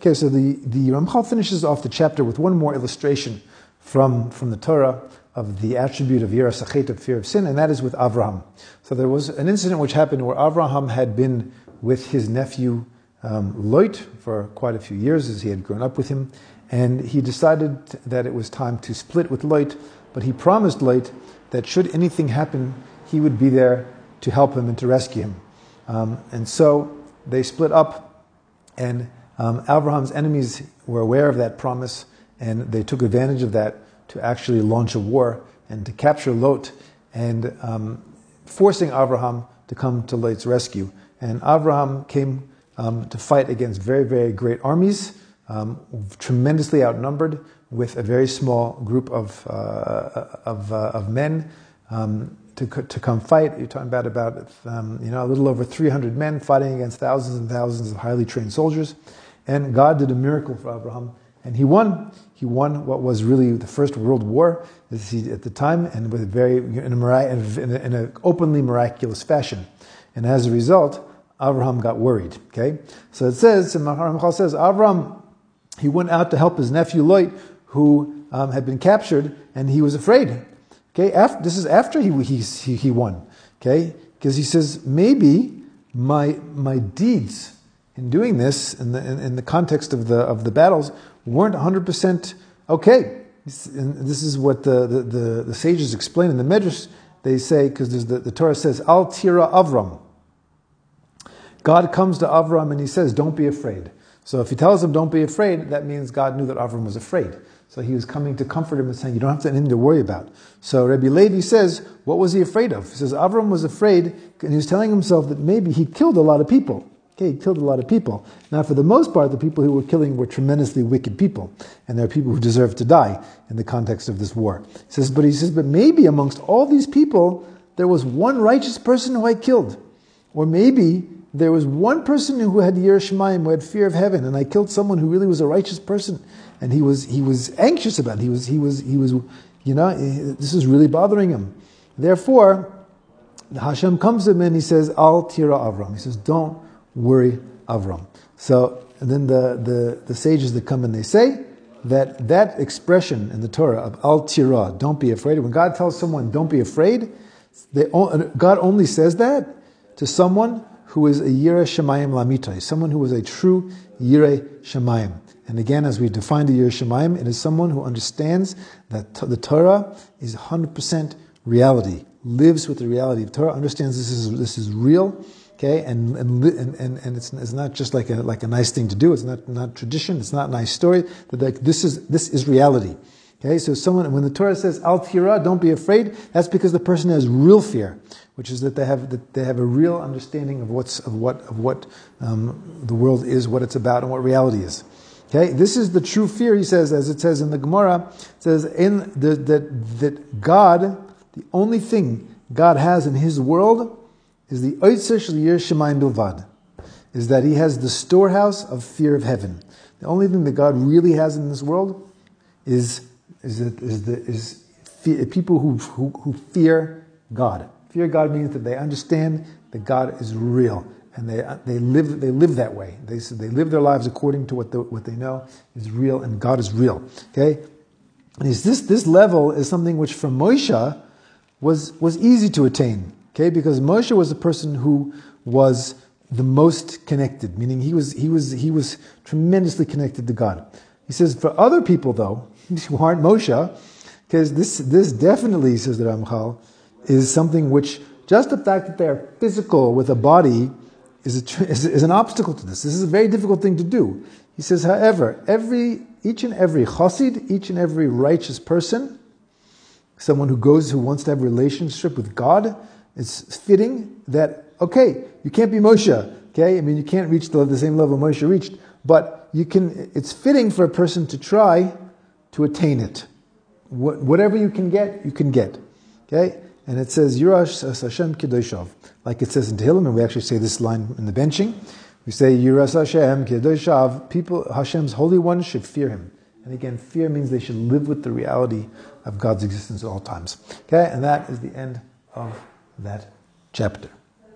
Okay, so the, the Ramchal finishes off the chapter with one more illustration from, from the Torah of the attribute of Yiras Chet, of fear of sin, and that is with Avraham. So there was an incident which happened where Avraham had been with his nephew um, Lot for quite a few years as he had grown up with him, and he decided that it was time to split with Lot, but he promised Lot that should anything happen, he would be there to help him and to rescue him. Um, and so they split up, and um, Abraham's enemies were aware of that promise, and they took advantage of that to actually launch a war and to capture Lot and um, forcing Abraham to come to Lot's rescue. And Abraham came um, to fight against very, very great armies, um, tremendously outnumbered, with a very small group of, uh, of, uh, of, men um, to, to come fight. You're talking about, about um, you know, a little over 300 men fighting against thousands and thousands of highly trained soldiers. And God did a miracle for Abraham, and he won. He won what was really the first world war at the time, and with very in an openly miraculous fashion. And as a result, Abraham got worried. Okay, so it says, and Mahar says, Abraham, he went out to help his nephew Lot, who um, had been captured, and he was afraid. Okay, after, this is after he, he, he won. Okay, because he says maybe my my deeds in doing this, in the, in, in the context of the, of the battles, weren't 100% okay. And this is what the, the, the, the sages explain in the Medrash. They say, because the, the Torah says, Al Tira Avram. God comes to Avram and he says, Don't be afraid. So if he tells him, Don't be afraid, that means God knew that Avram was afraid. So he was coming to comfort him and saying, You don't have anything to worry about. So Rabbi Levi says, What was he afraid of? He says, Avram was afraid, and he was telling himself that maybe he killed a lot of people. Okay, he killed a lot of people. Now, for the most part, the people who were killing were tremendously wicked people, and there are people who deserve to die in the context of this war. He says, but he says, but maybe amongst all these people, there was one righteous person who I killed, or maybe there was one person who had Yer Shemaim, who had fear of heaven, and I killed someone who really was a righteous person, and he was he was anxious about it. He was he was he was, you know, this is really bothering him. Therefore, Hashem comes to him and he says, Al Tira Avram. He says, don't worry Avram. So then the, the, the sages that come and they say that that expression in the Torah of al tira, don't be afraid. When God tells someone don't be afraid, they, God only says that to someone who is a yira shemayim lamitai, someone who is a true yira shemayim. And again, as we define the yira shemayim, it is someone who understands that the Torah is 100% reality, lives with the reality of Torah, understands this is, this is real, Okay, and and and, and it's, it's not just like a like a nice thing to do. It's not not tradition. It's not a nice story. But like this is this is reality. Okay, so someone when the Torah says al tira, don't be afraid. That's because the person has real fear, which is that they have that they have a real understanding of what's of what of what um, the world is, what it's about, and what reality is. Okay, this is the true fear. He says, as it says in the Gemara, it says in the, that that God, the only thing God has in His world is the Oitzer Shel Yir Bilvad, is that he has the storehouse of fear of heaven. The only thing that God really has in this world is, is, it, is, the, is fear, people who, who, who fear God. Fear God means that they understand that God is real and they, they, live, they live that way. They, they live their lives according to what, the, what they know is real and God is real. Okay? And this, this level is something which for Moshe was, was easy to attain. Okay, because Moshe was the person who was the most connected, meaning he was, he was, he was tremendously connected to God. He says, for other people though, who aren't Moshe, because this, this definitely, says the Ramchal, is something which just the fact that they are physical with a body is, a, is, is an obstacle to this. This is a very difficult thing to do. He says, however, every, each and every chassid, each and every righteous person, someone who goes, who wants to have a relationship with God, it's fitting that, okay, you can't be Moshe, okay? I mean, you can't reach the, the same level Moshe reached, but you can, it's fitting for a person to try to attain it. What, whatever you can get, you can get, okay? And it says, Yirash Hashem Kedoshav, like it says in Tehillim, and we actually say this line in the benching. We say, Yiras Hashem Kedoshav, people, Hashem's Holy One should fear Him. And again, fear means they should live with the reality of God's existence at all times. Okay, and that is the end of that chapter.